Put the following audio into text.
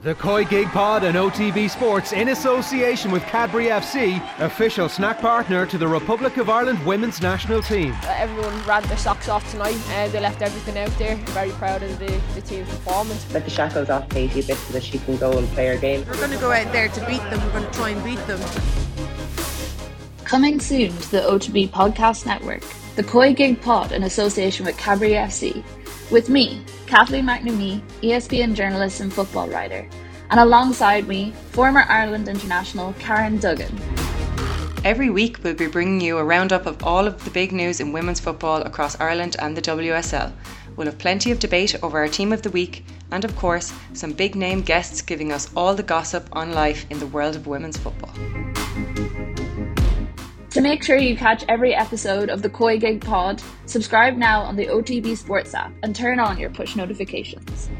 The COYGIG Pod and OTB Sports, in association with Cadbury FC, official snack partner to the Republic of Ireland women's national team. Uh, everyone ran their socks off tonight and they left everything out there. Very proud of the, the team's performance. Let the shackles off Katie a bit so that she can go and play her game. We're going to go out there to beat them. We're going to try and beat them. Coming soon to the OTB Podcast Network, the COYGIG Pod in association with Cadbury FC. With me, Kathleen McNamee, ESPN journalist and football writer, and alongside me, former Ireland international Karen Duggan. Every week, we'll be bringing you a roundup of all of the big news in women's football across Ireland and the WSL. We'll have plenty of debate over our team of the week, and of course, some big name guests giving us all the gossip on life in the world of women's football. To make sure you catch every episode of the COYGIG Pod, subscribe now on the OTB Sports app and turn on your push notifications.